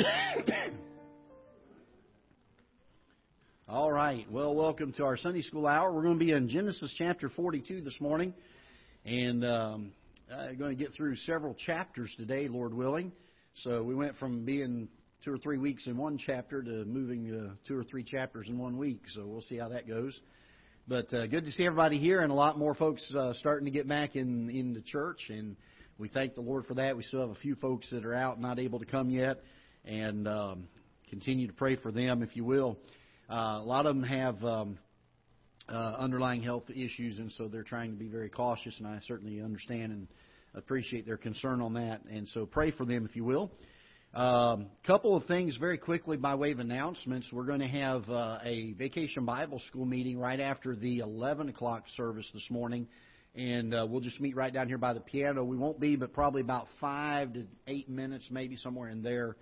All right. Well, welcome to our Sunday School Hour. We're going to be in Genesis chapter 42 this morning, and um, uh, going to get through several chapters today, Lord willing. So we went from being two or three weeks in one chapter to moving uh, two or three chapters in one week. So we'll see how that goes. But uh, good to see everybody here, and a lot more folks uh, starting to get back in in the church, and we thank the Lord for that. We still have a few folks that are out, not able to come yet, and um, continue to pray for them, if you will. Uh, a lot of them have um, uh, underlying health issues, and so they're trying to be very cautious, and I certainly understand and appreciate their concern on that. And so pray for them, if you will. A um, couple of things very quickly by way of announcements. We're going to have uh, a vacation Bible school meeting right after the 11 o'clock service this morning, and uh, we'll just meet right down here by the piano. We won't be, but probably about five to eight minutes, maybe somewhere in there.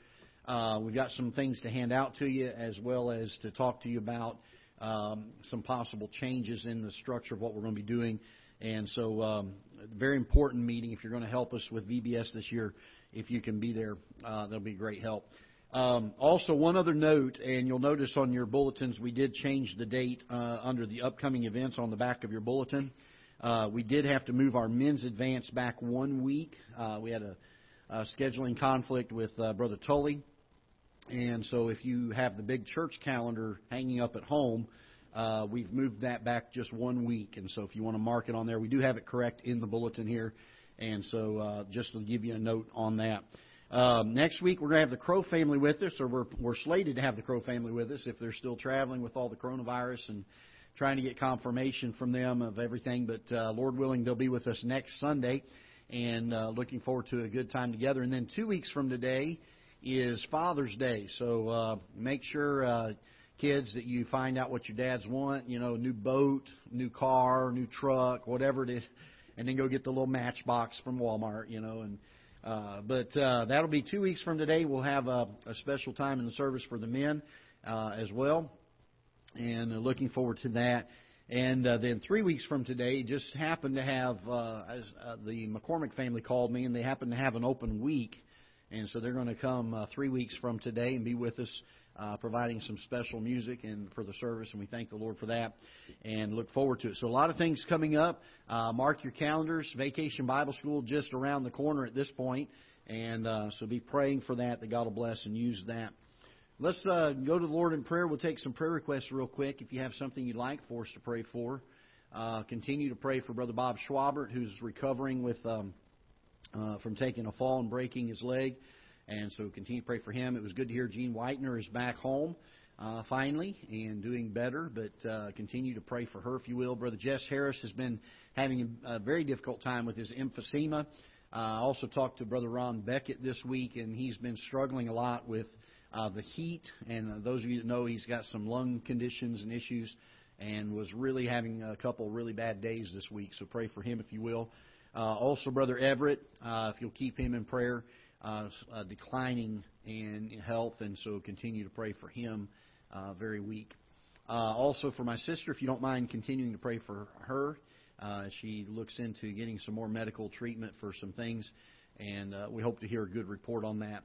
Uh, we've got some things to hand out to you as well as to talk to you about um, some possible changes in the structure of what we're going to be doing. And so, um, very important meeting. If you're going to help us with VBS this year, if you can be there, uh, that'll be great help. Um, also, one other note, and you'll notice on your bulletins, we did change the date uh, under the upcoming events on the back of your bulletin. Uh, we did have to move our men's advance back one week. Uh, we had a, a scheduling conflict with uh, Brother Tully. And so if you have the big church calendar hanging up at home, uh, we've moved that back just one week. And so if you want to mark it on there, we do have it correct in the bulletin here. And so uh, just to give you a note on that. Um, next week we're going to have the Crow family with us, or we're, we're slated to have the Crow family with us if they're still traveling with all the coronavirus and trying to get confirmation from them of everything. But uh, Lord willing, they'll be with us next Sunday, and uh, looking forward to a good time together. And then two weeks from today is Father's Day. So uh, make sure, uh, kids, that you find out what your dads want. You know, new boat, new car, new truck, whatever it is, and then go get the little Matchbox from Walmart. You know, and uh, but uh, that'll be two weeks from today. We'll have a, a special time in the service for the men uh, as well, and uh, looking forward to that. And uh, then three weeks from today, just happened to have uh, as, uh, the McCormick family called me, and they happened to have an open week and so they're going to come uh, three weeks from today and be with us, uh, providing some special music and for the service. And we thank the Lord for that and look forward to it. So a lot of things coming up. Uh, mark your calendars. Vacation Bible School just around the corner at this point, and uh, so be praying for that. That God will bless and use that. Let's uh, go to the Lord in prayer. We'll take some prayer requests real quick. If you have something you'd like for us to pray for, uh, continue to pray for Brother Bob Schwabert, who's recovering with. Um, uh, from taking a fall and breaking his leg. And so continue to pray for him. It was good to hear Gene Whitener is back home uh, finally and doing better, but uh, continue to pray for her, if you will. Brother Jess Harris has been having a very difficult time with his emphysema. Uh, also talked to Brother Ron Beckett this week, and he's been struggling a lot with uh, the heat. And uh, those of you that know, he's got some lung conditions and issues, and was really having a couple really bad days this week. So pray for him, if you will. Uh, also, Brother Everett, uh, if you'll keep him in prayer, uh, uh, declining in health, and so continue to pray for him. Uh, very weak. Uh, also, for my sister, if you don't mind continuing to pray for her. Uh, she looks into getting some more medical treatment for some things, and uh, we hope to hear a good report on that.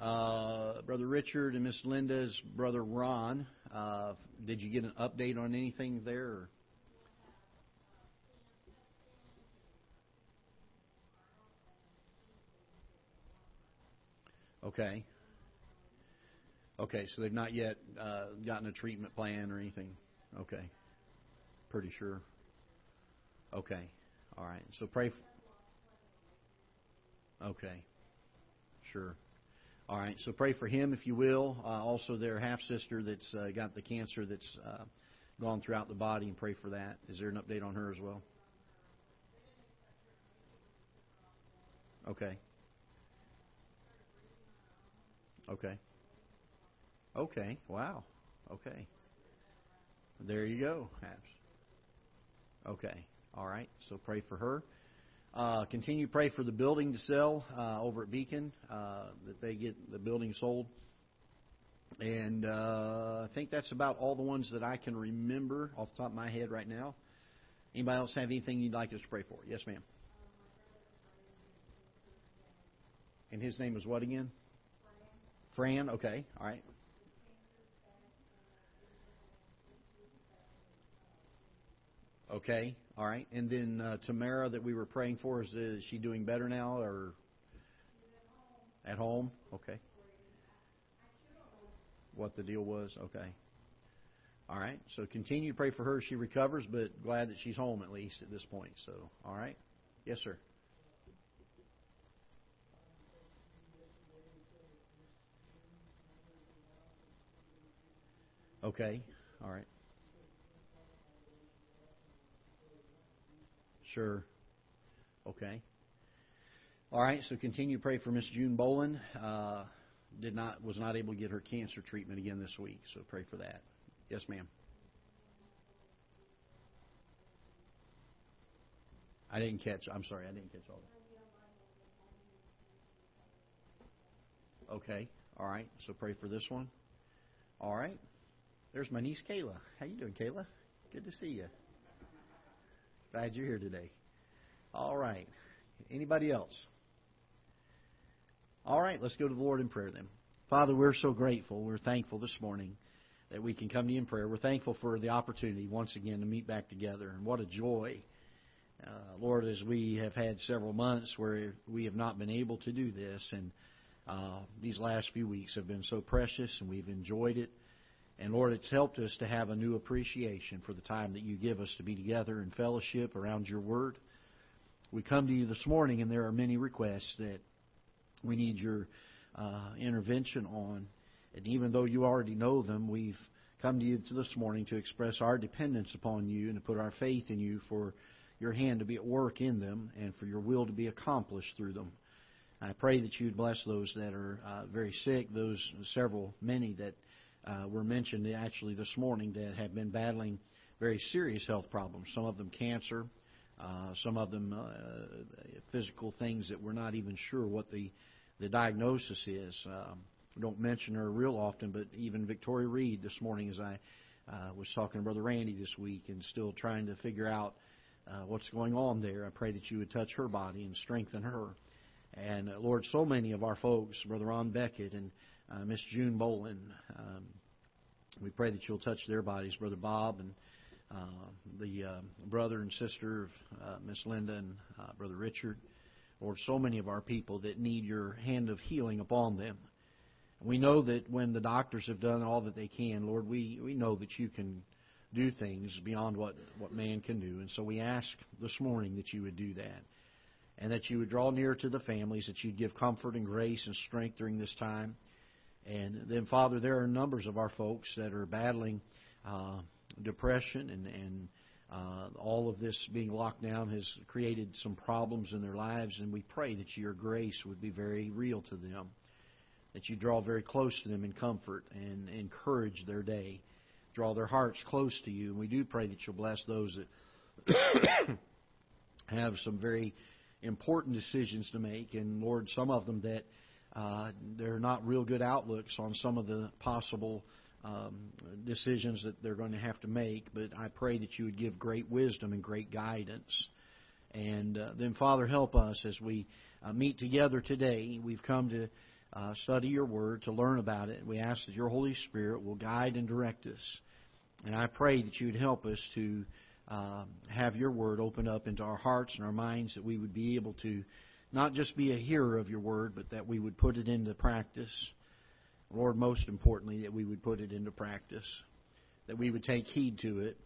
Uh, brother Richard and Miss Linda's brother Ron, uh, did you get an update on anything there? Or? Okay. Okay, so they've not yet uh, gotten a treatment plan or anything. Okay. Pretty sure. Okay. All right. So pray. F- okay. Sure. All right. So pray for him, if you will. Uh, also, their half sister that's uh, got the cancer that's uh, gone throughout the body, and pray for that. Is there an update on her as well? Okay. Okay. Okay. Wow. Okay. There you go. Okay. All right. So pray for her. Uh, continue to pray for the building to sell uh, over at Beacon uh, that they get the building sold. And uh, I think that's about all the ones that I can remember off the top of my head right now. Anybody else have anything you'd like us to pray for? Yes, ma'am. And his name is what again? Fran, okay, all right. Okay, all right. And then uh, Tamara, that we were praying for, is, is she doing better now, or at home? Okay. What the deal was? Okay. All right. So continue to pray for her. She recovers, but glad that she's home at least at this point. So, all right. Yes, sir. Okay. All right. Sure. Okay. All right. So continue to pray for Miss June Bolin. Uh, did not was not able to get her cancer treatment again this week. So pray for that. Yes, ma'am. I didn't catch. I'm sorry. I didn't catch all that. Okay. All right. So pray for this one. All right. There's my niece Kayla. How you doing, Kayla? Good to see you. Glad you're here today. All right. Anybody else? All right, let's go to the Lord in prayer then. Father, we're so grateful. We're thankful this morning that we can come to you in prayer. We're thankful for the opportunity once again to meet back together. And what a joy, uh, Lord, as we have had several months where we have not been able to do this. And uh, these last few weeks have been so precious and we've enjoyed it. And Lord, it's helped us to have a new appreciation for the time that you give us to be together in fellowship around your word. We come to you this morning, and there are many requests that we need your uh, intervention on. And even though you already know them, we've come to you this morning to express our dependence upon you and to put our faith in you for your hand to be at work in them and for your will to be accomplished through them. I pray that you'd bless those that are uh, very sick, those several, many that uh, were mentioned actually this morning that have been battling very serious health problems. Some of them cancer, uh, some of them uh, physical things that we're not even sure what the the diagnosis is. Um, I don't mention her real often, but even Victoria Reed this morning, as I uh, was talking to Brother Randy this week, and still trying to figure out uh, what's going on there. I pray that you would touch her body and strengthen her. And uh, Lord, so many of our folks, Brother Ron Beckett and uh, Miss June Bolin. Um, we pray that you'll touch their bodies, Brother Bob and uh, the uh, brother and sister of uh, Miss Linda and uh, Brother Richard. Lord, so many of our people that need your hand of healing upon them. We know that when the doctors have done all that they can, Lord, we, we know that you can do things beyond what, what man can do. And so we ask this morning that you would do that. And that you would draw near to the families, that you'd give comfort and grace and strength during this time. And then, Father, there are numbers of our folks that are battling uh, depression, and, and uh, all of this being locked down has created some problems in their lives. And we pray that your grace would be very real to them, that you draw very close to them in comfort and encourage their day, draw their hearts close to you. And we do pray that you'll bless those that have some very important decisions to make, and Lord, some of them that uh, they're not real good outlooks on some of the possible um, decisions that they're going to have to make. But I pray that you would give great wisdom and great guidance. And uh, then, Father, help us as we uh, meet together today. We've come to uh, study your word, to learn about it. We ask that your Holy Spirit will guide and direct us. And I pray that you would help us to uh, have your word open up into our hearts and our minds, that we would be able to not just be a hearer of your word, but that we would put it into practice. Lord, most importantly, that we would put it into practice, that we would take heed to it,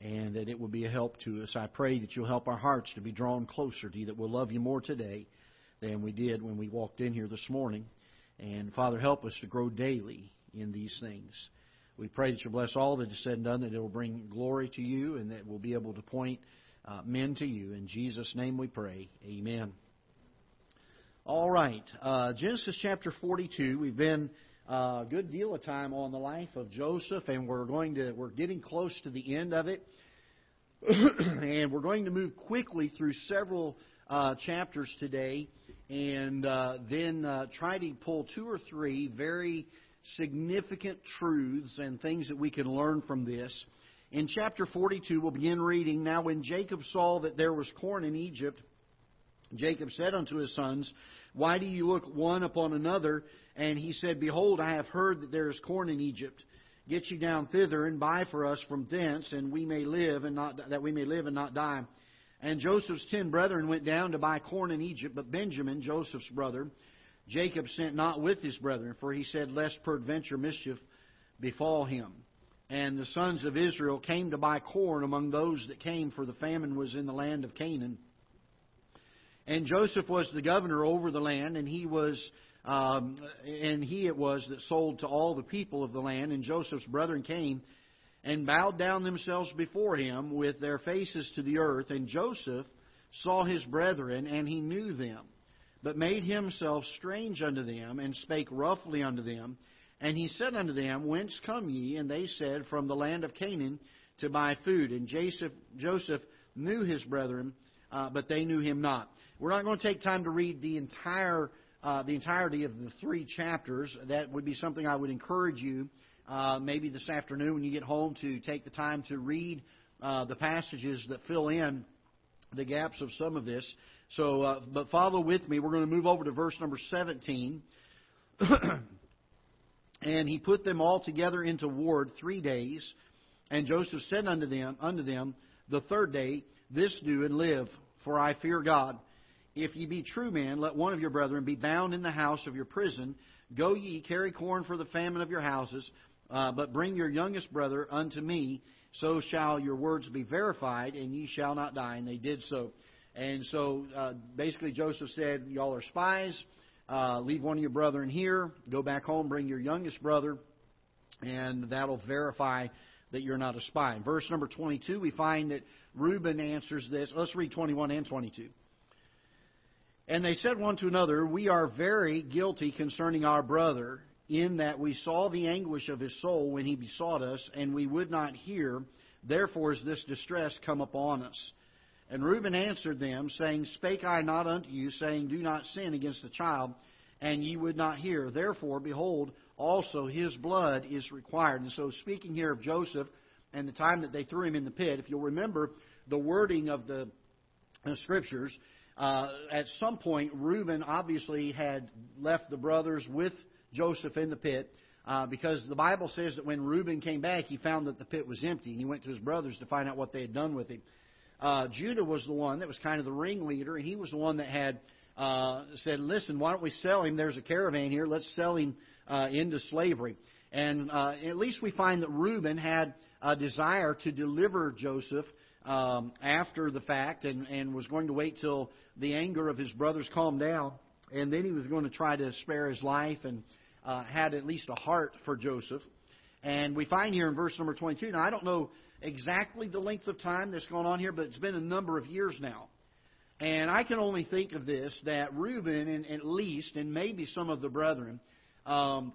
and that it will be a help to us. I pray that you'll help our hearts to be drawn closer to you, that we'll love you more today than we did when we walked in here this morning. And Father, help us to grow daily in these things. We pray that you'll bless all that is said and done, that it will bring glory to you, and that we'll be able to point uh, men to you. In Jesus' name we pray. Amen. All right, uh, Genesis chapter 42. We've been uh, a good deal of time on the life of Joseph, and we're going to we're getting close to the end of it, and we're going to move quickly through several uh, chapters today, and uh, then uh, try to pull two or three very significant truths and things that we can learn from this. In chapter 42, we'll begin reading. Now, when Jacob saw that there was corn in Egypt, Jacob said unto his sons, Why do you look one upon another? And he said, Behold, I have heard that there is corn in Egypt. Get you down thither and buy for us from thence, and we may live and not that we may live and not die. And Joseph's ten brethren went down to buy corn in Egypt, but Benjamin, Joseph's brother, Jacob sent not with his brethren, for he said, Lest peradventure mischief befall him. And the sons of Israel came to buy corn among those that came, for the famine was in the land of Canaan. And Joseph was the governor over the land, and he was um, and he it was that sold to all the people of the land. And Joseph's brethren came and bowed down themselves before him with their faces to the earth. And Joseph saw his brethren, and he knew them, but made himself strange unto them, and spake roughly unto them. And he said unto them, Whence come ye? And they said, From the land of Canaan to buy food. And Joseph, Joseph knew his brethren, uh, but they knew him not. We're not going to take time to read the entire uh, the entirety of the three chapters. That would be something I would encourage you uh, maybe this afternoon when you get home to take the time to read uh, the passages that fill in the gaps of some of this. So, uh, but follow with me. We're going to move over to verse number 17. And he put them all together into ward three days. And Joseph said unto them, unto them, the third day, This do and live, for I fear God. If ye be true men, let one of your brethren be bound in the house of your prison. Go ye, carry corn for the famine of your houses, uh, but bring your youngest brother unto me. So shall your words be verified, and ye shall not die. And they did so. And so uh, basically, Joseph said, Y'all are spies. Uh, leave one of your brethren here. Go back home, bring your youngest brother, and that'll verify that you're not a spy. In verse number 22, we find that Reuben answers this. Let's read 21 and 22. And they said one to another, We are very guilty concerning our brother, in that we saw the anguish of his soul when he besought us, and we would not hear. Therefore is this distress come upon us. And Reuben answered them, saying, Spake I not unto you, saying, Do not sin against the child, and ye would not hear. Therefore, behold, also his blood is required. And so, speaking here of Joseph and the time that they threw him in the pit, if you'll remember the wording of the, scriptures, uh, at some point, Reuben obviously had left the brothers with Joseph in the pit. Uh, because the Bible says that when Reuben came back, he found that the pit was empty, and he went to his brothers to find out what they had done with him uh, Judah was the one that was kind of the ringleader, and he was the one that had uh, said, "Listen, why don't we sell him? There's a caravan here. Let's sell him uh, into slavery." And uh, at least we find that Reuben had a desire to deliver Joseph um, after the fact, and, and was going to wait till the anger of his brothers calmed down, and then he was going to try to spare his life, and uh, had at least a heart for Joseph. And we find here in verse number 22. Now I don't know exactly the length of time that's gone on here, but it's been a number of years now. And I can only think of this that Reuben, and at least, and maybe some of the brethren, um,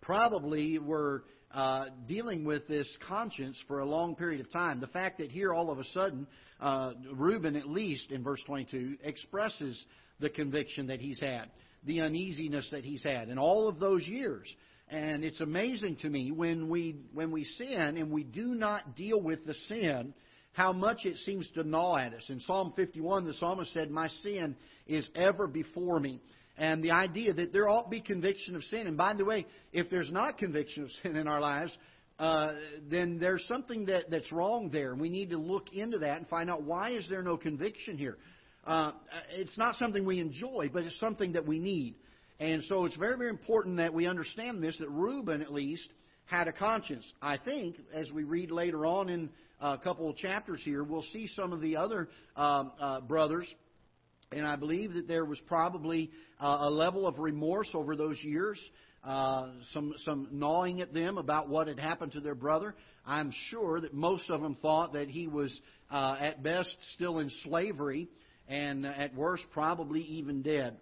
probably were uh, dealing with this conscience for a long period of time. The fact that here all of a sudden, uh, Reuben, at least in verse 22, expresses the conviction that he's had, the uneasiness that he's had, in all of those years. And it's amazing to me when we when we sin and we do not deal with the sin, how much it seems to gnaw at us. In Psalm 51, the psalmist said, "My sin is ever before me." And the idea that there ought to be conviction of sin. And by the way, if there's not conviction of sin in our lives, uh, then there's something that, that's wrong there. We need to look into that and find out why is there no conviction here. Uh, it's not something we enjoy, but it's something that we need. And so it's very, very important that we understand this, that Reuben, at least, had a conscience. I think, as we read later on in a couple of chapters here, we'll see some of the other um, uh, brothers. And I believe that there was probably uh, a level of remorse over those years, uh, some some gnawing at them about what had happened to their brother. I'm sure that most of them thought that he was uh, at best still in slavery, and at worst probably even dead.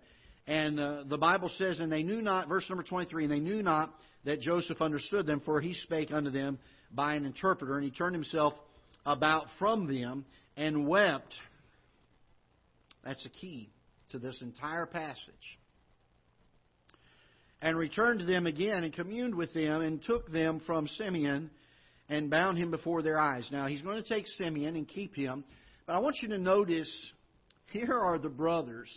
And uh, the Bible says, and they knew not, verse number 23, and they knew not that Joseph understood them, for he spake unto them by an interpreter, and he turned himself about from them and wept. That's the key to this entire passage. And returned to them again and communed with them and took them from Simeon and bound him before their eyes. Now, he's going to take Simeon and keep him, but I want you to notice here are the brothers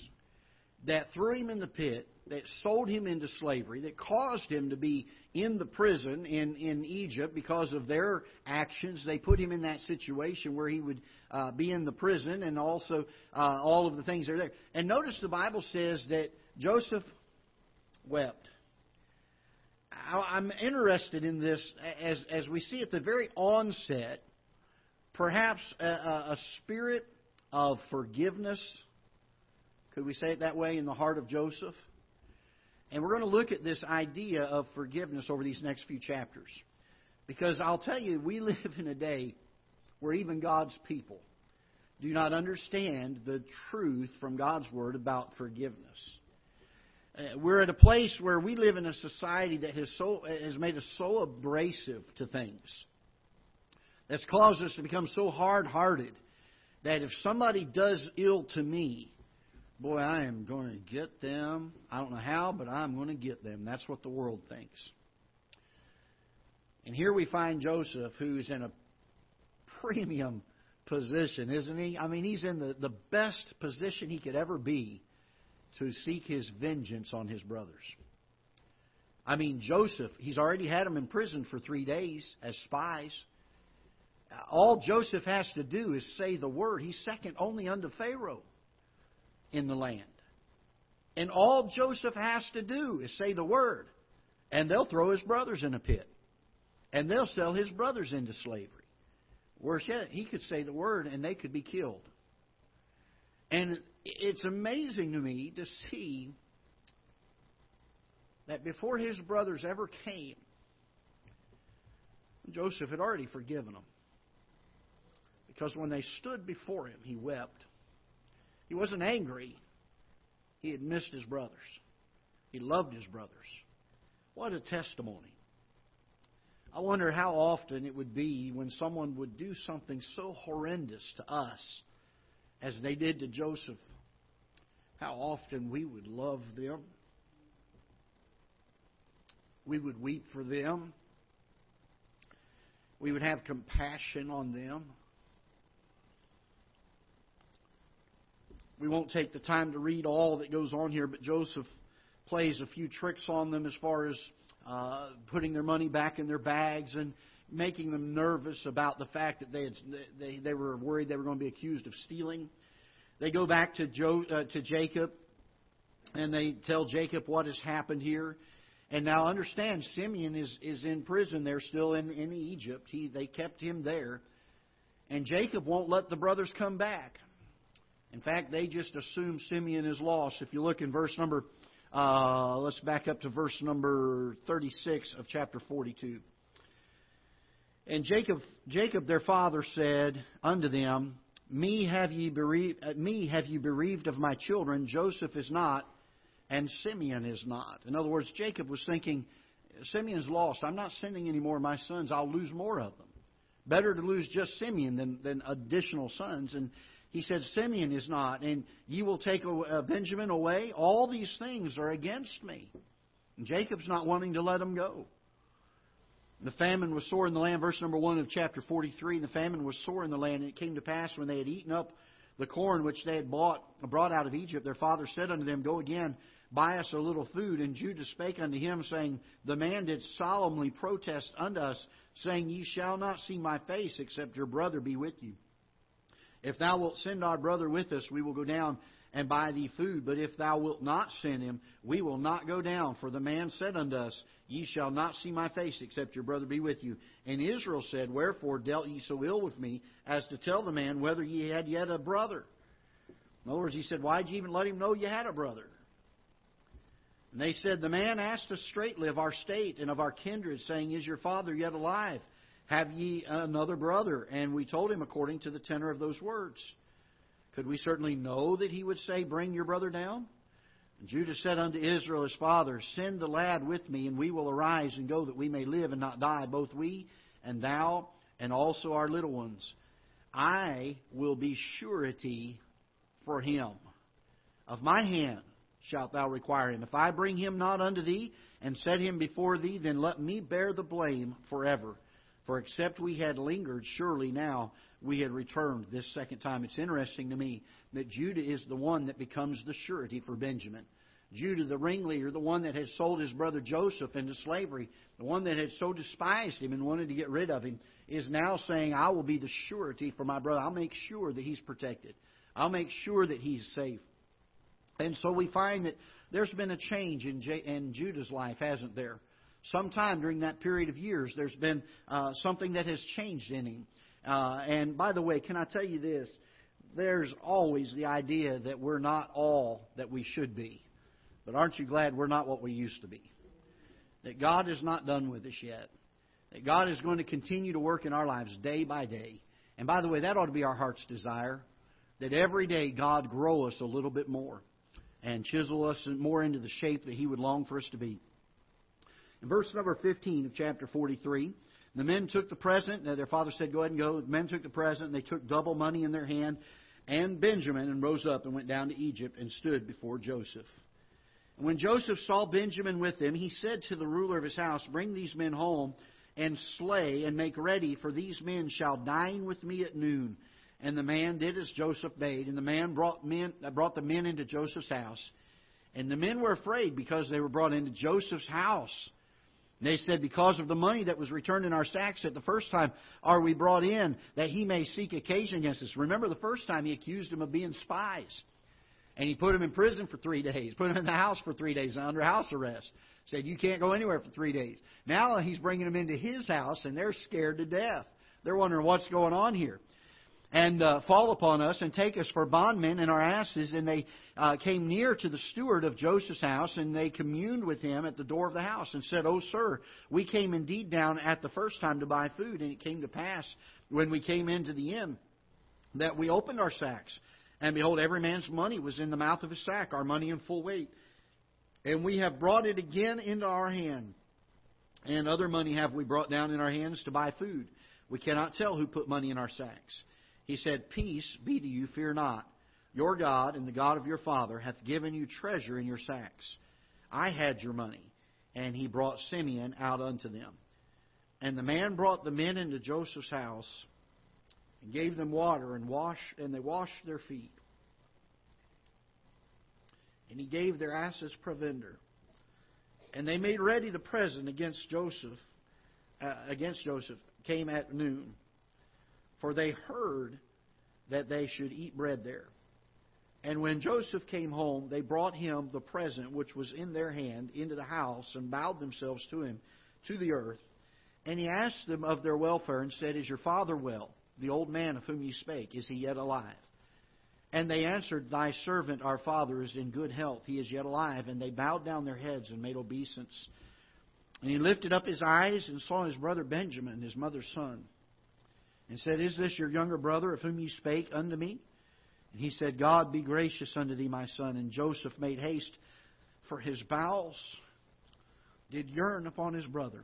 that threw him in the pit, that sold him into slavery, that caused him to be in the prison in, in Egypt because of their actions. They put him in that situation where he would uh, be in the prison and also uh, all of the things that are there. And notice the Bible says that Joseph wept. I'm interested in this as, as we see at the very onset, perhaps a, a spirit of forgiveness. Could we say it that way in the heart of Joseph? And we're going to look at this idea of forgiveness over these next few chapters. Because I'll tell you, we live in a day where even God's people do not understand the truth from God's Word about forgiveness. Uh, we're at a place where we live in a society that has, so, has made us so abrasive to things, that's caused us to become so hard hearted that if somebody does ill to me, boy, I am going to get them. I don't know how, but I'm going to get them. That's what the world thinks. And here we find Joseph, who's in a premium position, isn't he? I mean, he's in the, the best position he could ever be to seek his vengeance on his brothers. I mean, Joseph, he's already had them in prison for three days as spies. All Joseph has to do is say the word. He's second only unto Pharaoh in the land. And all Joseph has to do is say the word, and they'll throw his brothers in a pit. And they'll sell his brothers into slavery. Worse yet, he could say the word and they could be killed. And it's amazing to me to see that before his brothers ever came, Joseph had already forgiven them. Because when they stood before him, he wept. He wasn't angry. He had missed his brothers. He loved his brothers. What a testimony. I wonder how often it would be when someone would do something so horrendous to us as they did to Joseph, how often we would love them. We would weep for them. We would have compassion on them. We won't take the time to read all that goes on here, but Joseph plays a few tricks on them as far as uh, putting their money back in their bags and making them nervous about the fact that they had, they they were worried they were going to be accused of stealing. They go back to jo, uh, to Jacob and they tell Jacob what has happened here. And now understand, Simeon is is in prison. They're still in in Egypt. He they kept him there, and Jacob won't let the brothers come back. In fact, they just assume Simeon is lost. If you look in verse number, uh, let's back up to verse number 36 of chapter 42. And Jacob, Jacob their father said unto them, Me have ye bereaved, uh, me have ye bereaved of my children. Joseph is not, and Simeon is not. In other words, Jacob was thinking, Simeon's lost. I'm not sending any more of my sons. I'll lose more of them. Better to lose just Simeon than, than additional sons. And he said, Simeon is not, and ye will take Benjamin away. All these things are against me. And Jacob's not wanting to let them go. The famine was sore in the land, verse number 1 of chapter 43. The famine was sore in the land, and it came to pass when they had eaten up the corn which they had bought, brought out of Egypt, their father said unto them, Go again, buy us a little food. And Judah spake unto him, saying, The man did solemnly protest unto us, saying, Ye shall not see my face, except your brother be with you. If thou wilt send our brother with us, we will go down and buy thee food. But if thou wilt not send him, we will not go down. For the man said unto us, Ye shall not see my face, except your brother be with you. And Israel said, Wherefore dealt ye so ill with me, as to tell the man whether ye had yet a brother? In other words, he said, Why'd you even let him know you had a brother? And they said, The man asked us straightly of our state and of our kindred, saying, Is your father yet alive? Have ye another brother? And we told him according to the tenor of those words. Could we certainly know that he would say, Bring your brother down? And Judah said unto Israel his father, Send the lad with me, and we will arise and go that we may live and not die, both we and thou, and also our little ones. I will be surety for him. Of my hand shalt thou require him. If I bring him not unto thee, and set him before thee, then let me bear the blame forever. For except we had lingered, surely now we had returned this second time. It's interesting to me that Judah is the one that becomes the surety for Benjamin. Judah, the ringleader, the one that had sold his brother Joseph into slavery, the one that had so despised him and wanted to get rid of him, is now saying, I will be the surety for my brother. I'll make sure that he's protected. I'll make sure that he's safe. And so we find that there's been a change in, J- in Judah's life, hasn't there? Sometime during that period of years, there's been uh, something that has changed in him. Uh, and by the way, can I tell you this? There's always the idea that we're not all that we should be. But aren't you glad we're not what we used to be? That God is not done with us yet. That God is going to continue to work in our lives day by day. And by the way, that ought to be our heart's desire. That every day God grow us a little bit more and chisel us more into the shape that He would long for us to be. In verse number 15 of chapter 43, the men took the present. And their father said, Go ahead and go. The men took the present, and they took double money in their hand and Benjamin, and rose up and went down to Egypt and stood before Joseph. And when Joseph saw Benjamin with them, he said to the ruler of his house, Bring these men home and slay and make ready, for these men shall dine with me at noon. And the man did as Joseph bade, and the man brought, men, uh, brought the men into Joseph's house. And the men were afraid because they were brought into Joseph's house. And they said, Because of the money that was returned in our sacks at the first time, are we brought in that he may seek occasion against us? Remember the first time he accused them of being spies. And he put them in prison for three days, put them in the house for three days under house arrest. Said, You can't go anywhere for three days. Now he's bringing them into his house, and they're scared to death. They're wondering what's going on here. And uh, fall upon us and take us for bondmen and our asses. And they uh, came near to the steward of Joseph's house, and they communed with him at the door of the house, and said, Oh, sir, we came indeed down at the first time to buy food, and it came to pass when we came into the inn that we opened our sacks and behold, every man's money was in the mouth of his sack, our money in full weight. And we have brought it again into our hand. And other money have we brought down in our hands to buy food. We cannot tell who put money in our sacks. He said, Peace be to you, fear not. Your God and the God of your father hath given you treasure in your sacks. I had your money. And he brought Simeon out unto them. And the man brought the men into Joseph's house and gave them water and wash and they washed their feet. And he gave their asses provender. And they made ready the present against Joseph uh, against Joseph came at noon. For they heard that they should eat bread there. And when Joseph came home, they brought him the present which was in their hand into the house and bowed themselves to him to the earth. And he asked them of their welfare and said, Is your father well? the old man of whom you spake, is he yet alive? And they answered, Thy servant, our father, is in good health. He is yet alive. And they bowed down their heads and made obeisance. And he lifted up his eyes and saw his brother Benjamin, his mother's son, and said, Is this your younger brother of whom you spake unto me? And he said, God be gracious unto thee, my son. And Joseph made haste, for his bowels did yearn upon his brother.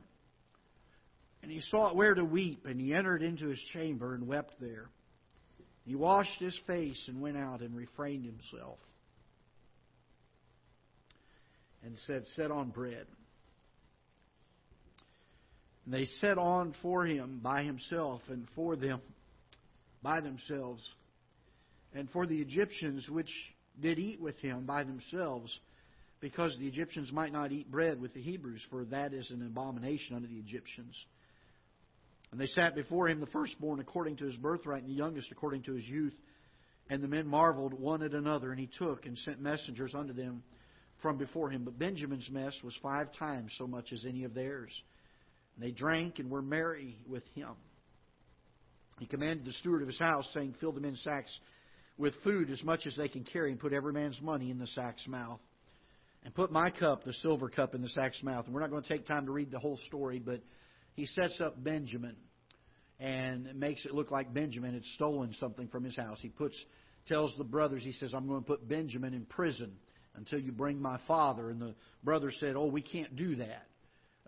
And he sought where to weep, and he entered into his chamber and wept there. He washed his face and went out and refrained himself. And said, Set on bread. And they set on for him by himself, and for them by themselves, and for the Egyptians which did eat with him by themselves, because the Egyptians might not eat bread with the Hebrews, for that is an abomination unto the Egyptians. And they sat before him, the firstborn according to his birthright, and the youngest according to his youth. And the men marveled one at another, and he took and sent messengers unto them from before him. But Benjamin's mess was five times so much as any of theirs. And they drank and were merry with him. He commanded the steward of his house, saying, Fill the men's sacks with food as much as they can carry, and put every man's money in the sack's mouth. And put my cup, the silver cup, in the sack's mouth. And we're not going to take time to read the whole story, but he sets up Benjamin and makes it look like Benjamin had stolen something from his house. He puts tells the brothers, he says, I'm going to put Benjamin in prison until you bring my father. And the brothers said, Oh, we can't do that.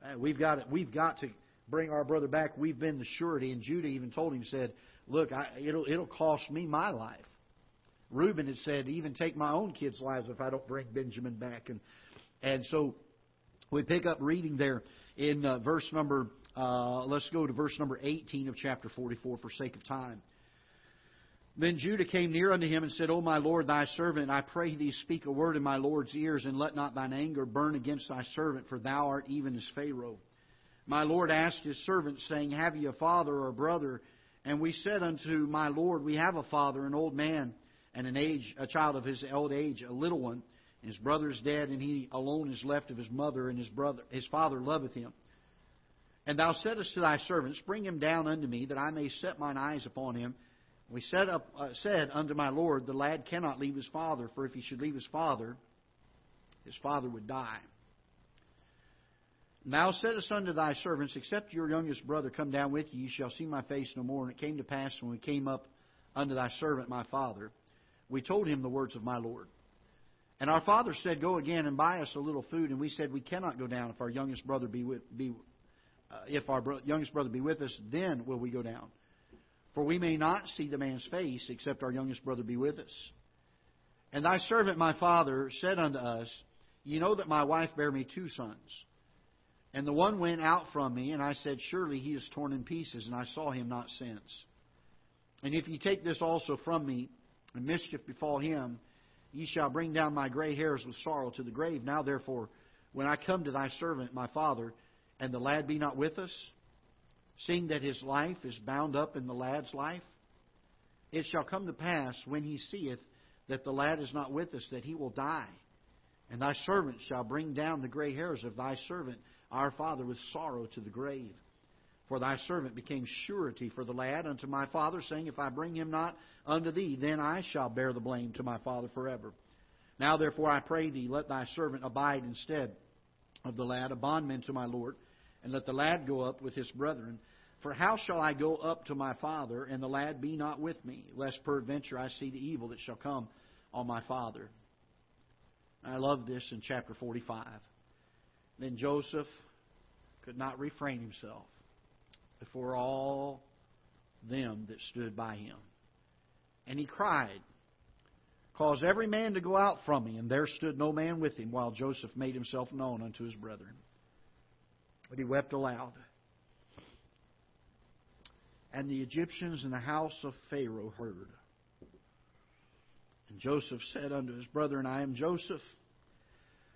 Uh, we've got to, we've got to bring our brother back. We've been the surety. And Judah even told him, said, Look, I, it'll it'll cost me my life. Reuben had said, even take my own kids' lives if I don't bring Benjamin back. And and so we pick up reading there in uh, verse number Uh, let's go to verse number 18 of chapter 44 for sake of time. Then Judah came near unto him and said, O my Lord, thy servant, I pray thee, speak a word in my Lord's ears, and let not thine anger burn against thy servant, for thou art even as Pharaoh. My Lord asked his servant, saying, Have ye a father or a brother? And we said unto my Lord, We have a father, an old man, and an age, a child of his old age, a little one. And his brother is dead, and he alone is left of his mother, and his brother, his father loveth him. And thou saidst to thy servants, Bring him down unto me, that I may set mine eyes upon him. We said, up, uh, said unto my Lord, The lad cannot leave his father, for if he should leave his father, his father would die. Thou saidst unto thy servants, Except your youngest brother come down with you, you shall see my face no more. And it came to pass when we came up unto thy servant my father, we told him the words of my Lord. And our father said, Go again and buy us a little food. And we said, We cannot go down if our youngest brother be with be uh, if our bro- youngest brother be with us, then will we go down. For we may not see the man's face, except our youngest brother be with us. And thy servant my father said unto us, Ye know that my wife bare me two sons. And the one went out from me, and I said, Surely he is torn in pieces, and I saw him not since. And if ye take this also from me, and mischief befall him, ye shall bring down my gray hairs with sorrow to the grave. Now therefore, when I come to thy servant my father, and the lad be not with us, seeing that his life is bound up in the lad's life? It shall come to pass when he seeth that the lad is not with us, that he will die. And thy servant shall bring down the gray hairs of thy servant, our father, with sorrow to the grave. For thy servant became surety for the lad unto my father, saying, If I bring him not unto thee, then I shall bear the blame to my father forever. Now therefore I pray thee, let thy servant abide instead of the lad, a bondman to my Lord, and let the lad go up with his brethren. For how shall I go up to my father, and the lad be not with me, lest peradventure I see the evil that shall come on my father? I love this in chapter 45. Then Joseph could not refrain himself before all them that stood by him. And he cried, Cause every man to go out from me. And there stood no man with him, while Joseph made himself known unto his brethren. But he wept aloud. And the Egyptians in the house of Pharaoh heard. And Joseph said unto his brethren, I am Joseph.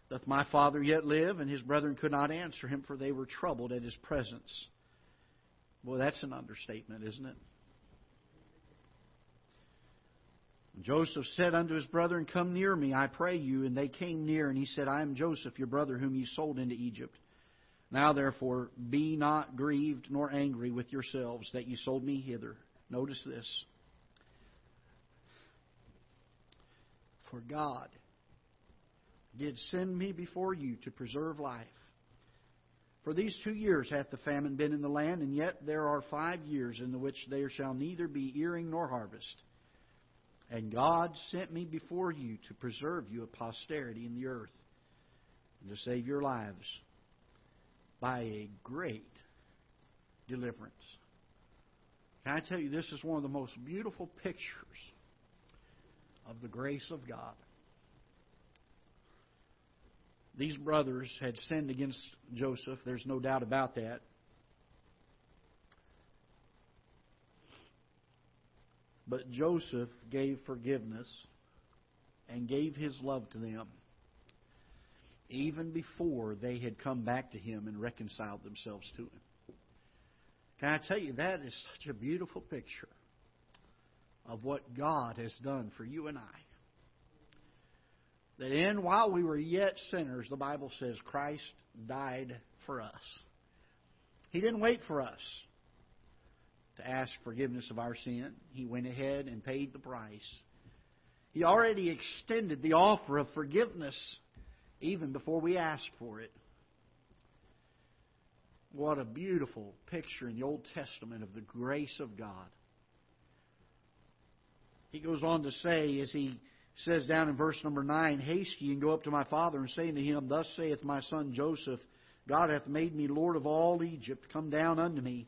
Doth my father yet live? And his brethren could not answer him, for they were troubled at his presence. Boy, that's an understatement, isn't it? And Joseph said unto his brethren, Come near me, I pray you. And they came near, and he said, I am Joseph, your brother, whom ye sold into Egypt. Now therefore, be not grieved nor angry with yourselves that you sold me hither. Notice this. For God did send me before you to preserve life. For these two years hath the famine been in the land, and yet there are five years in the which there shall neither be earing nor harvest. And God sent me before you to preserve you a posterity in the earth, and to save your lives by a great deliverance. Can I tell you, this is one of the most beautiful pictures of the grace of God. These brothers had sinned against Joseph. There's no doubt about that. But Joseph gave forgiveness and gave his love to them even before they had come back to him and reconciled themselves to him. Can I tell you, that is such a beautiful picture of what God has done for you and I. That in while we were yet sinners, the Bible says Christ died for us. He didn't wait for us to ask forgiveness of our sin. He went ahead and paid the price. He already extended the offer of forgiveness even before we asked for it. What a beautiful picture in the Old Testament of the grace of God. He goes on to say, as he says down in verse number 9, Haste ye and go up to my father and say unto him, Thus saith my son Joseph, God hath made me Lord of all Egypt. Come down unto me.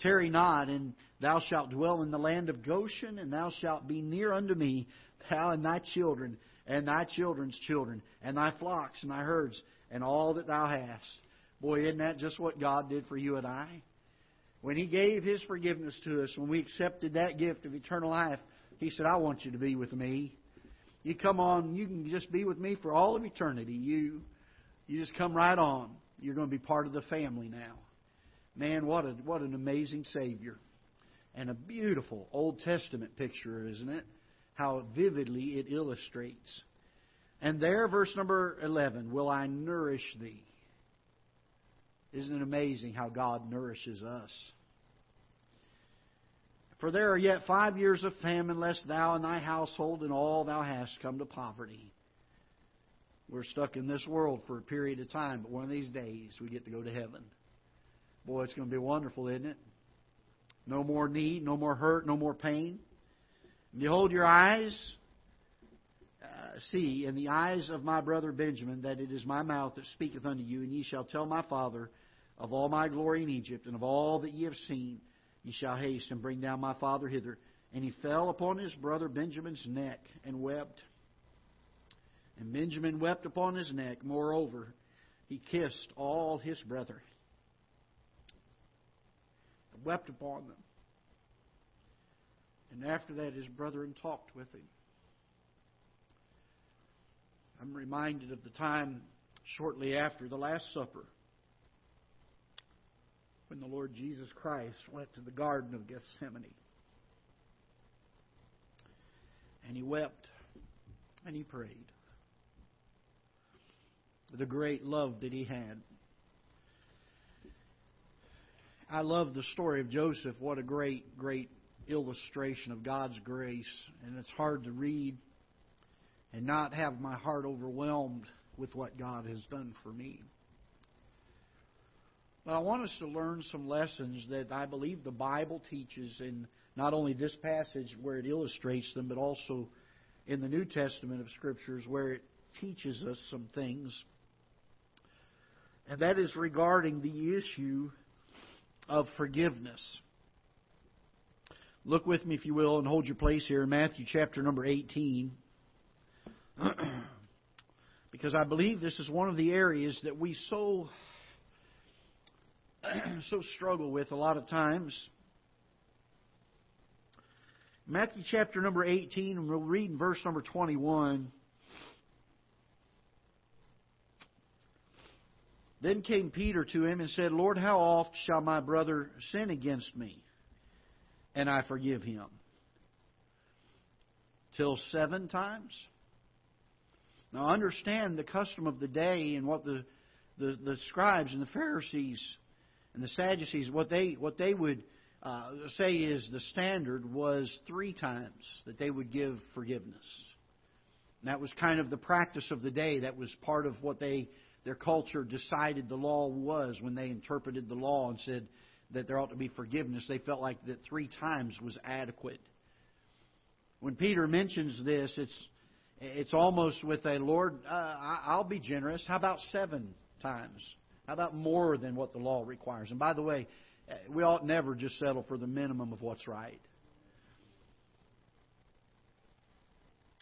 Tarry not, and thou shalt dwell in the land of Goshen, and thou shalt be near unto me, thou and thy children, and thy children's children, and thy flocks and thy herds, and all that thou hast. Boy, isn't that just what God did for you and I? When He gave His forgiveness to us, when we accepted that gift of eternal life, He said, I want you to be with me. You come on, you can just be with me for all of eternity. You you just come right on. You're going to be part of the family now. Man, what a what an amazing Savior. And a beautiful Old Testament picture, isn't it? How vividly it illustrates. And there, verse number 11, will I nourish thee. Isn't it amazing how God nourishes us? For there are yet five years of famine, lest thou and thy household and all thou hast come to poverty. We're stuck in this world for a period of time, but one of these days we get to go to heaven. Boy, it's going to be wonderful, isn't it? No more need, no more hurt, no more pain. Behold, your eyes uh, see in the eyes of my brother Benjamin that it is my mouth that speaketh unto you, and ye shall tell my father of all my glory in Egypt, and of all that ye have seen, ye shall haste and bring down my father hither. And he fell upon his brother Benjamin's neck and wept. And Benjamin wept upon his neck. Moreover, he kissed all his brethren and wept upon them. And after that, his brethren talked with him. I'm reminded of the time shortly after the Last Supper when the Lord Jesus Christ went to the Garden of Gethsemane. And he wept and he prayed the great love that he had. I love the story of Joseph. What a great, great illustration of God's grace. And it's hard to read and not have my heart overwhelmed with what God has done for me. But I want us to learn some lessons that I believe the Bible teaches in not only this passage where it illustrates them, but also in the New Testament of Scriptures where it teaches us some things and that is regarding the issue of forgiveness. Look with me, if you will, and hold your place here in Matthew chapter number 18. because I believe this is one of the areas that we so so struggle with a lot of times. Matthew chapter number 18, and we'll read in verse number 21. Then came Peter to him and said, Lord, how oft shall my brother sin against me, and I forgive him? Till seven times? Now understand the custom of the day and what the, the, the scribes and the Pharisees and the Sadducees, what they, what they would uh, say is the standard was three times that they would give forgiveness. And that was kind of the practice of the day. That was part of what they their culture decided the law was when they interpreted the law and said that there ought to be forgiveness. They felt like that three times was adequate. When Peter mentions this, it's it's almost with a Lord, uh, I'll be generous. How about seven times? How about more than what the law requires? And by the way, uh, we ought never just settle for the minimum of what's right.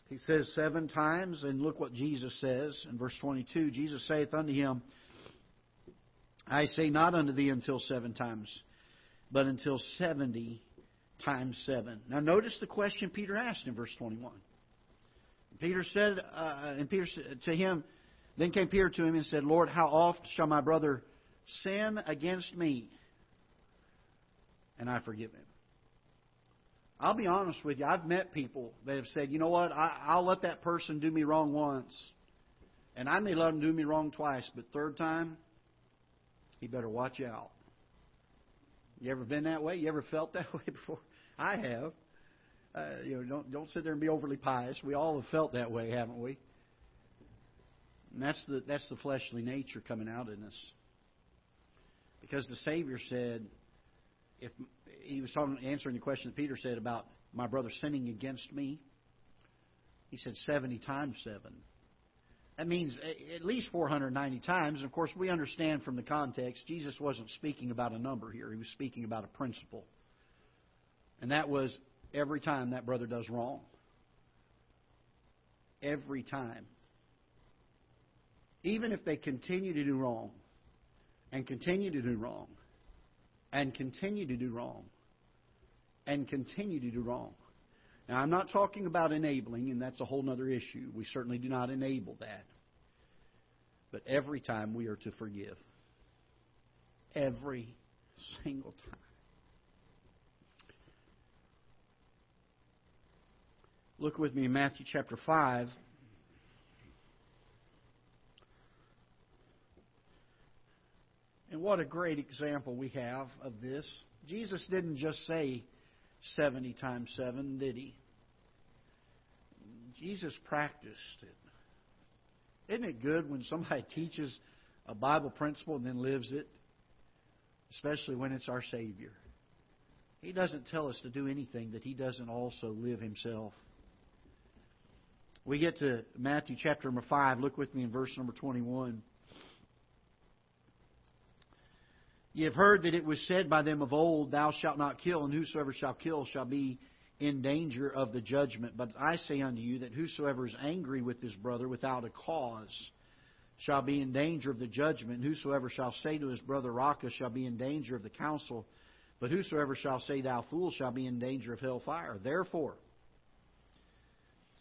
He says seven times, and look what Jesus says in verse 22. Jesus saith unto him, I say not unto thee until seven times, but until seventy times seven. Now notice the question Peter asked in verse 21. Peter said, uh, and Peter said to him, then came Peter to him and said, Lord, how oft shall my brother sin against me, and I forgive him? I'll be honest with you. I've met people that have said, you know what, I, I'll let that person do me wrong once. And I may let them do me wrong twice, but third time, he better watch out. You ever been that way? You ever felt that way before? I have. Uh, you know, don't don't sit there and be overly pious. We all have felt that way, haven't we? And that's the that's the fleshly nature coming out in us. Because the Savior said, if he was talking, answering the question that Peter said about my brother sinning against me, he said 70 times 7. That means at least 490 times. And of course, we understand from the context, Jesus wasn't speaking about a number here. He was speaking about a principle. And that was every time that brother does wrong. Every time. Even if they continue to do wrong, and continue to do wrong and continue to do wrong and continue to do wrong. Now, I'm not talking about enabling, and that's a whole other issue. We certainly do not enable that. But every time we are to forgive. Every single time. Look with me in Matthew chapter 5. And what a great example we have of this. Jesus didn't just say 70 times 7, did he? Jesus practiced it. Isn't it good when somebody teaches a Bible principle and then lives it? Especially when it's our Savior. He doesn't tell us to do anything that He doesn't also live Himself. We get to Matthew chapter number 5. Look with me in verse number 21. Ye have heard that it was said by them of old, Thou shalt not kill, and whosoever shall kill shall be in danger of the judgment. But I say unto you that whosoever is angry with his brother without a cause shall be in danger of the judgment. Whosoever shall say to his brother Raca shall be in danger of the council. But whosoever shall say thou fool shall be in danger of hell fire. Therefore,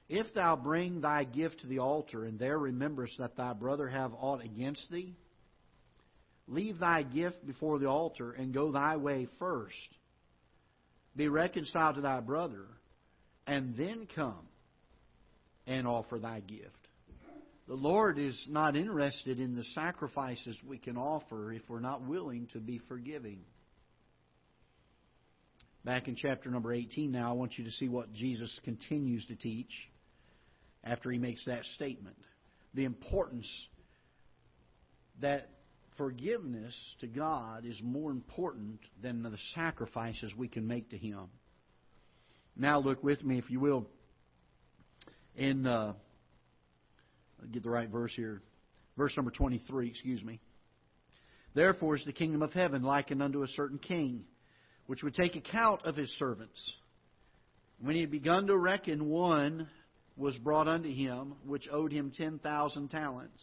if thou bring thy gift to the altar, and there rememberest that thy brother have aught against thee, Leave thy gift before the altar and go thy way first. Be reconciled to thy brother, and then come and offer thy gift. The Lord is not interested in the sacrifices we can offer if we're not willing to be forgiving. Back in chapter number 18 now, I want you to see what Jesus continues to teach after he makes that statement. The importance that forgiveness to God is more important than the sacrifices we can make to Him. Now, look with me, if you will, in, uh, get the right verse here. Verse number 23, excuse me. Therefore is the kingdom of heaven likened unto a certain king, which would take account of his servants. When he had begun to reckon, one was brought unto him, which owed him ten thousand talents.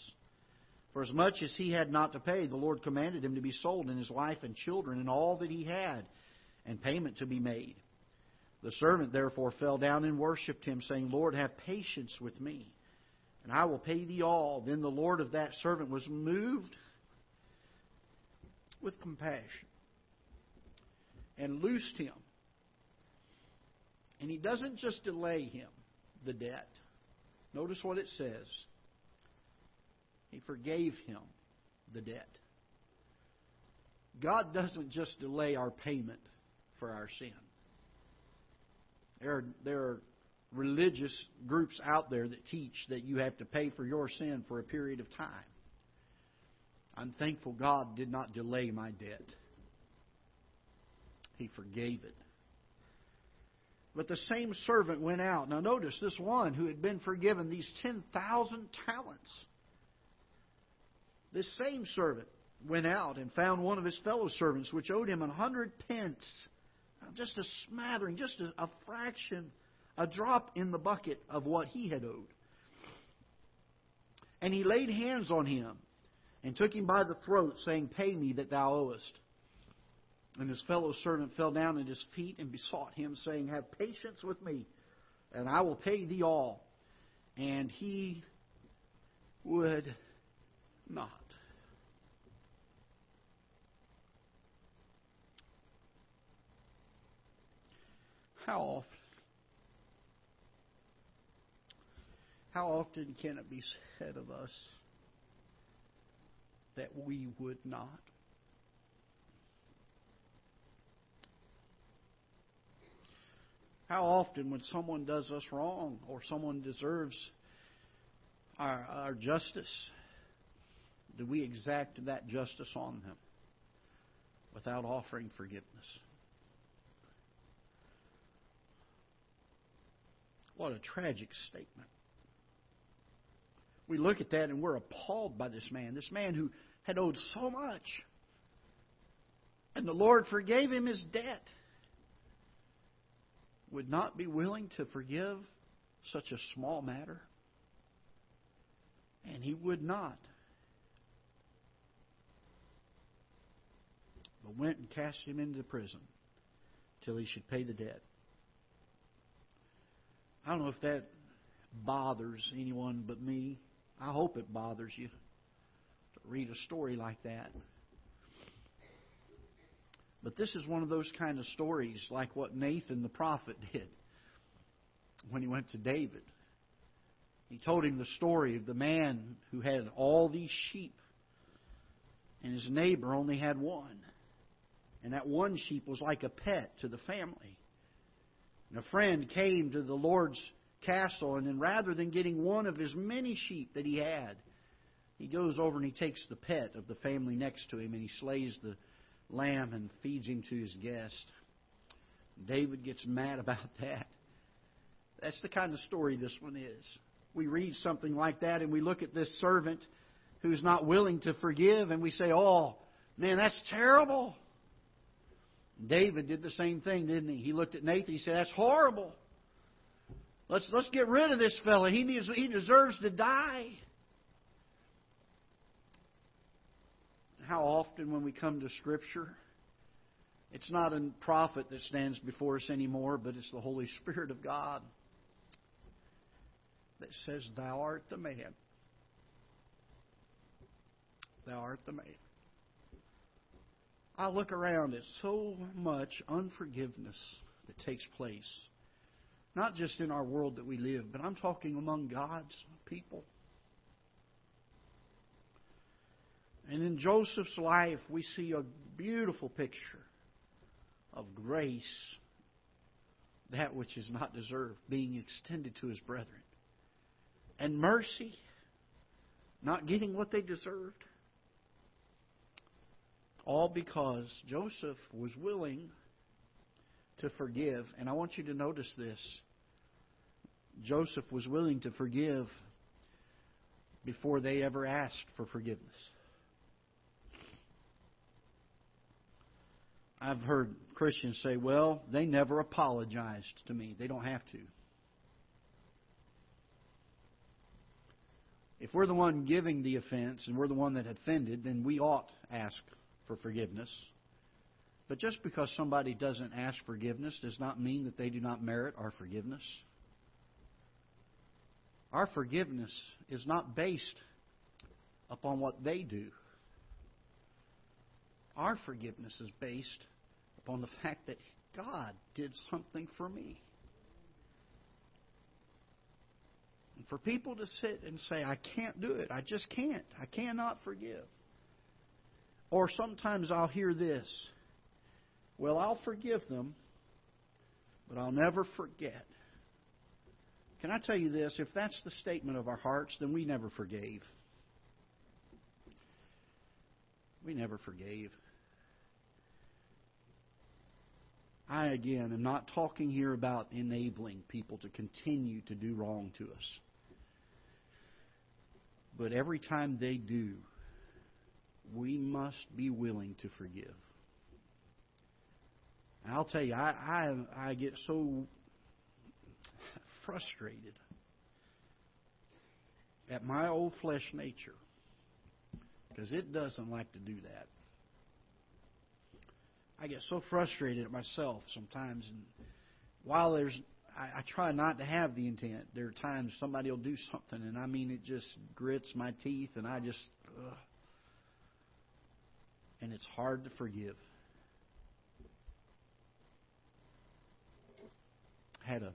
For as much as he had not to pay, the Lord commanded him to be sold, and his wife and children, and all that he had, and payment to be made. The servant therefore fell down and worshipped him, saying, Lord, have patience with me, and I will pay thee all. Then the Lord of that servant was moved with compassion and loosed him. And he doesn't just delay him, the debt. Notice what it says. He forgave him the debt. God doesn't just delay our payment for our sin. There are, there are religious groups out there that teach that you have to pay for your sin for a period of time. I'm thankful God did not delay my debt. He forgave it. But the same servant went out. Now, notice this one who had been forgiven these 10,000 talents this same servant went out and found one of his fellow servants which owed him a hundred pence. Just a smattering, just a, a fraction, a drop in the bucket of what he had owed. And he laid hands on him and took him by the throat, saying, Pay me that thou owest. And his fellow servant fell down at his feet and besought him, saying, Have patience with me, and I will pay thee all. And he would not. How often? How often can it be said of us that we would not? How often, when someone does us wrong or someone deserves our, our justice, do we exact that justice on them without offering forgiveness? What a tragic statement. We look at that and we're appalled by this man, this man who had owed so much. And the Lord forgave him his debt. Would not be willing to forgive such a small matter. And he would not. but went and cast him into prison till he should pay the debt. I don't know if that bothers anyone but me. I hope it bothers you to read a story like that. But this is one of those kind of stories like what Nathan the prophet did when he went to David. He told him the story of the man who had all these sheep, and his neighbor only had one. And that one sheep was like a pet to the family. And a friend came to the Lord's castle, and then rather than getting one of his many sheep that he had, he goes over and he takes the pet of the family next to him and he slays the lamb and feeds him to his guest. David gets mad about that. That's the kind of story this one is. We read something like that and we look at this servant who's not willing to forgive and we say, oh, man, that's terrible. David did the same thing, didn't he? He looked at Nathan. He said, "That's horrible. Let's let's get rid of this fellow. He needs he deserves to die." How often when we come to Scripture, it's not a prophet that stands before us anymore, but it's the Holy Spirit of God that says, Thou art the man. Thou art the man. I look around at so much unforgiveness that takes place, not just in our world that we live, but I'm talking among God's people. And in Joseph's life, we see a beautiful picture of grace, that which is not deserved, being extended to his brethren, and mercy, not getting what they deserved. All because Joseph was willing to forgive. And I want you to notice this Joseph was willing to forgive before they ever asked for forgiveness. I've heard Christians say, well, they never apologized to me. They don't have to. If we're the one giving the offense and we're the one that offended, then we ought ask for forgiveness. But just because somebody doesn't ask forgiveness does not mean that they do not merit our forgiveness. Our forgiveness is not based upon what they do. Our forgiveness is based upon the fact that God did something for me. And for people to sit and say, I can't do it, I just can't, I cannot forgive. Or sometimes I'll hear this Well, I'll forgive them, but I'll never forget. Can I tell you this? If that's the statement of our hearts, then we never forgave. We never forgave. I, again, am not talking here about enabling people to continue to do wrong to us. But every time they do, we must be willing to forgive. I'll tell you, I, I, I get so frustrated at my old flesh nature because it doesn't like to do that. I get so frustrated at myself sometimes, and while there's, I, I try not to have the intent. There are times somebody will do something, and I mean it just grits my teeth, and I just, ugh and it's hard to forgive. Had a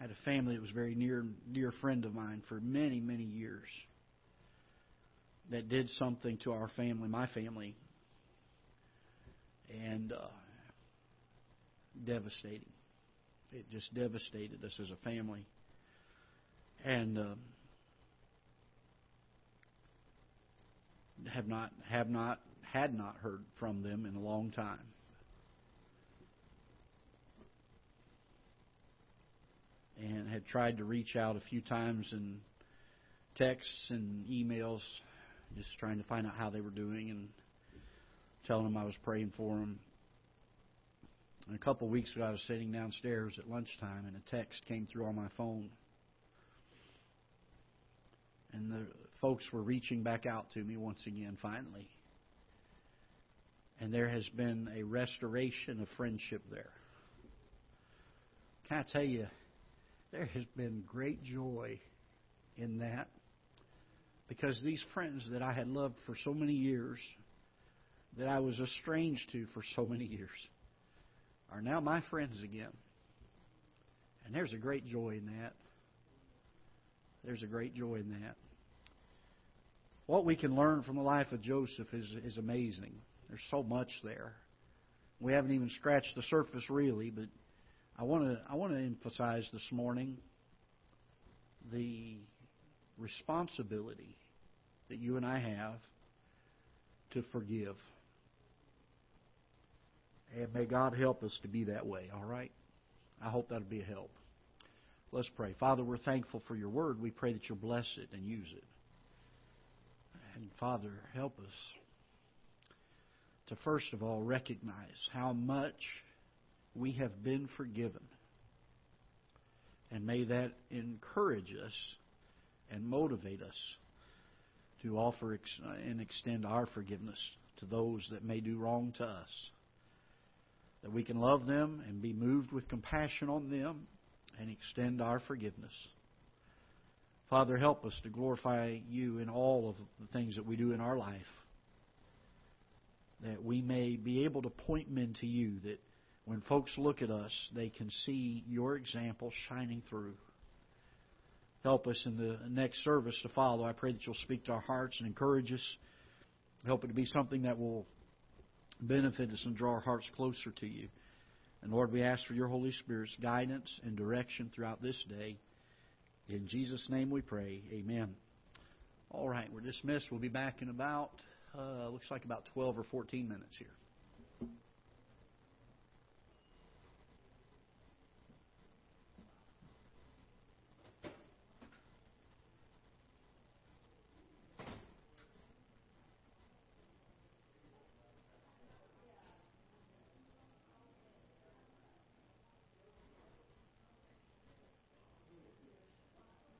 had a family that was very near dear friend of mine for many many years that did something to our family, my family, and uh, devastating. It just devastated us as a family, and. Uh, have not have not had not heard from them in a long time. And had tried to reach out a few times in texts and emails, just trying to find out how they were doing and telling them I was praying for them. And a couple of weeks ago, I was sitting downstairs at lunchtime, and a text came through on my phone. And the folks were reaching back out to me once again, finally. And there has been a restoration of friendship there. Can I tell you, there has been great joy in that because these friends that I had loved for so many years, that I was estranged to for so many years, are now my friends again. And there's a great joy in that. There's a great joy in that. What we can learn from the life of Joseph is, is amazing. There's so much there. We haven't even scratched the surface really, but I want to I want to emphasize this morning the responsibility that you and I have to forgive. And may God help us to be that way, all right? I hope that'll be a help. Let's pray. Father, we're thankful for your word. We pray that you'll bless it and use it. And Father, help us to first of all recognize how much we have been forgiven. And may that encourage us and motivate us to offer and extend our forgiveness to those that may do wrong to us. That we can love them and be moved with compassion on them and extend our forgiveness. Father, help us to glorify you in all of the things that we do in our life. That we may be able to point men to you, that when folks look at us, they can see your example shining through. Help us in the next service to follow. I pray that you'll speak to our hearts and encourage us. Help it to be something that will benefit us and draw our hearts closer to you. And Lord, we ask for your Holy Spirit's guidance and direction throughout this day. In Jesus' name we pray. Amen. All right, we're dismissed. We'll be back in about, uh, looks like about 12 or 14 minutes here.